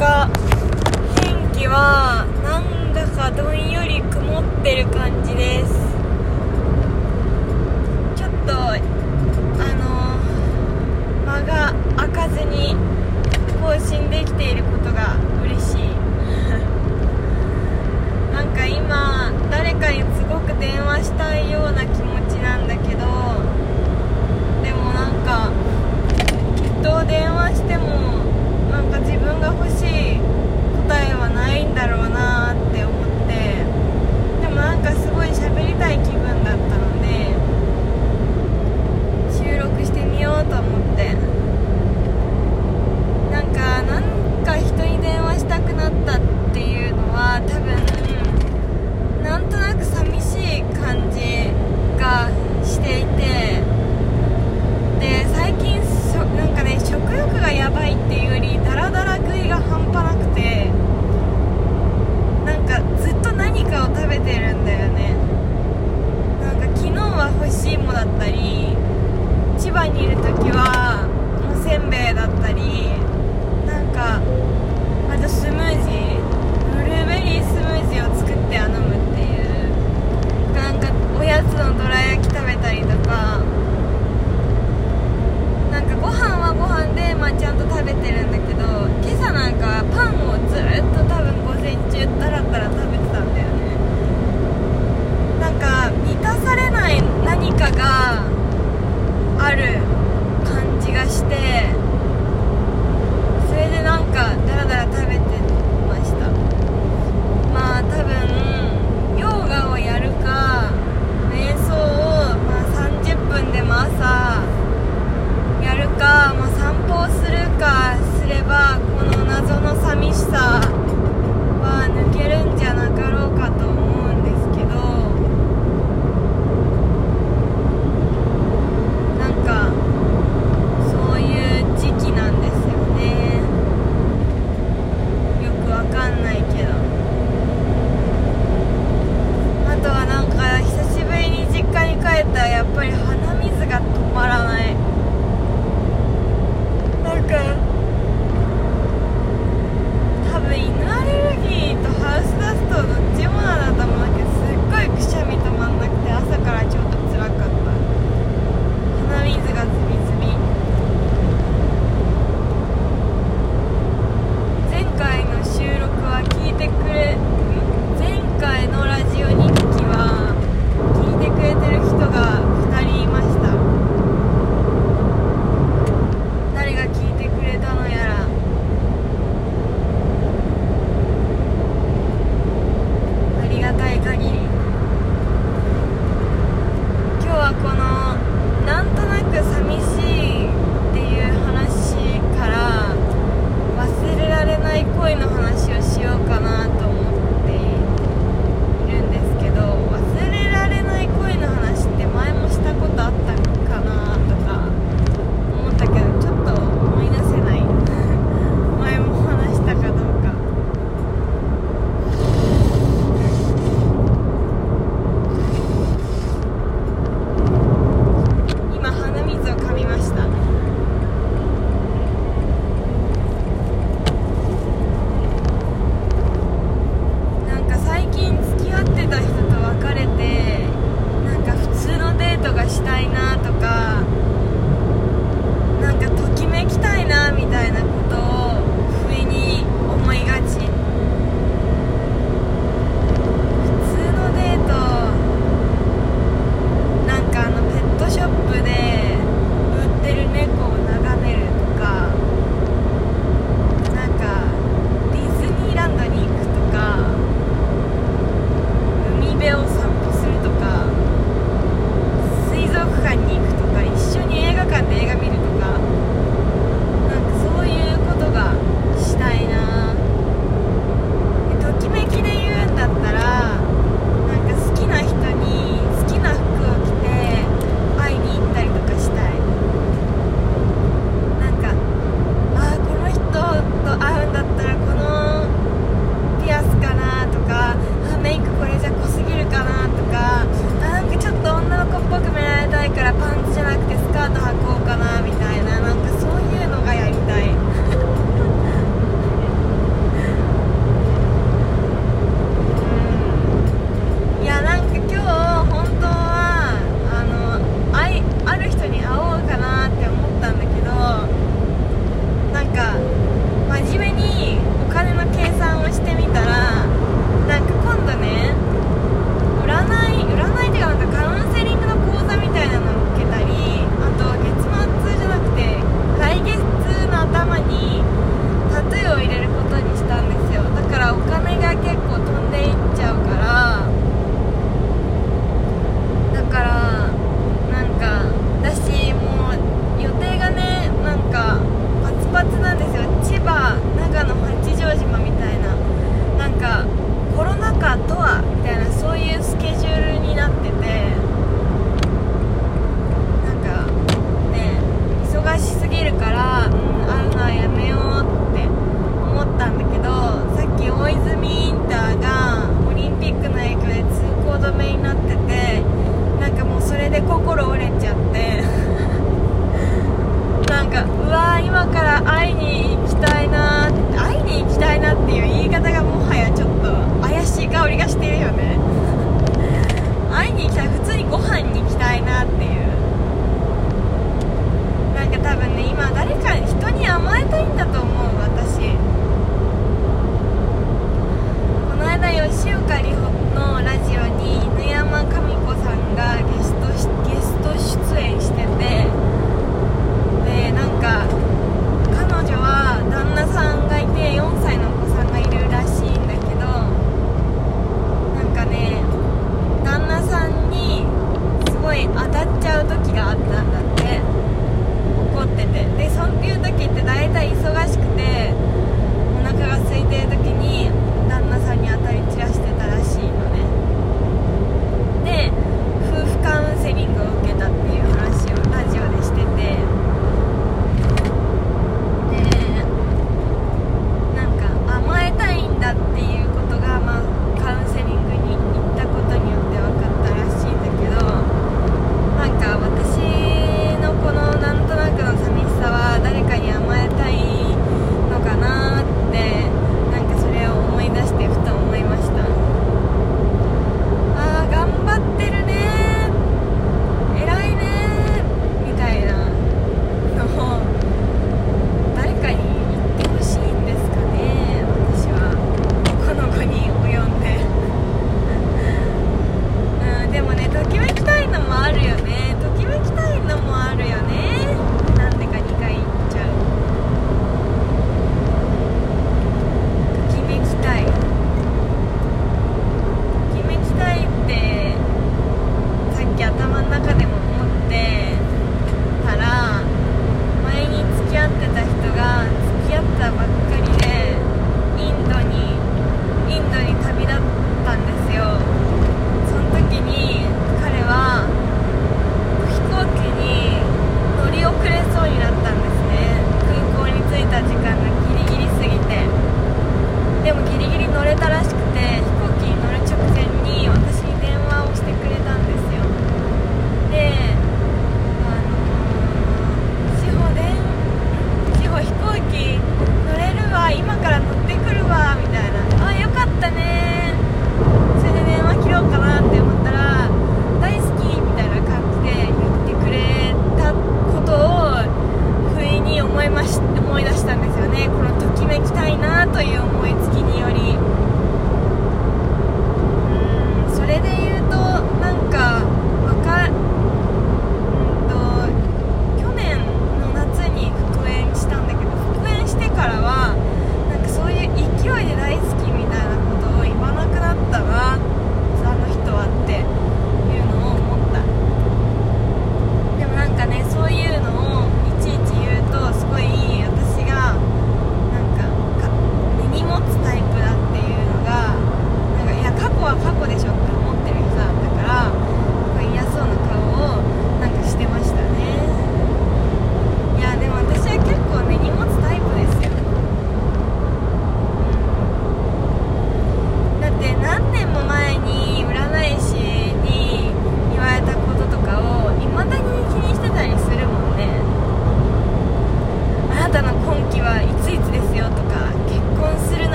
か天気はなんだかどんより曇ってる感じです。ちょっとあの間が開かずに更新できていることが嬉しい。なんか今誰かにすごく電話したいような気持ちなんだけどでもなんかきっと電話してもなんか自分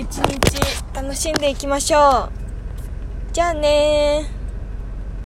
一日楽しんでいきましょう。じゃあね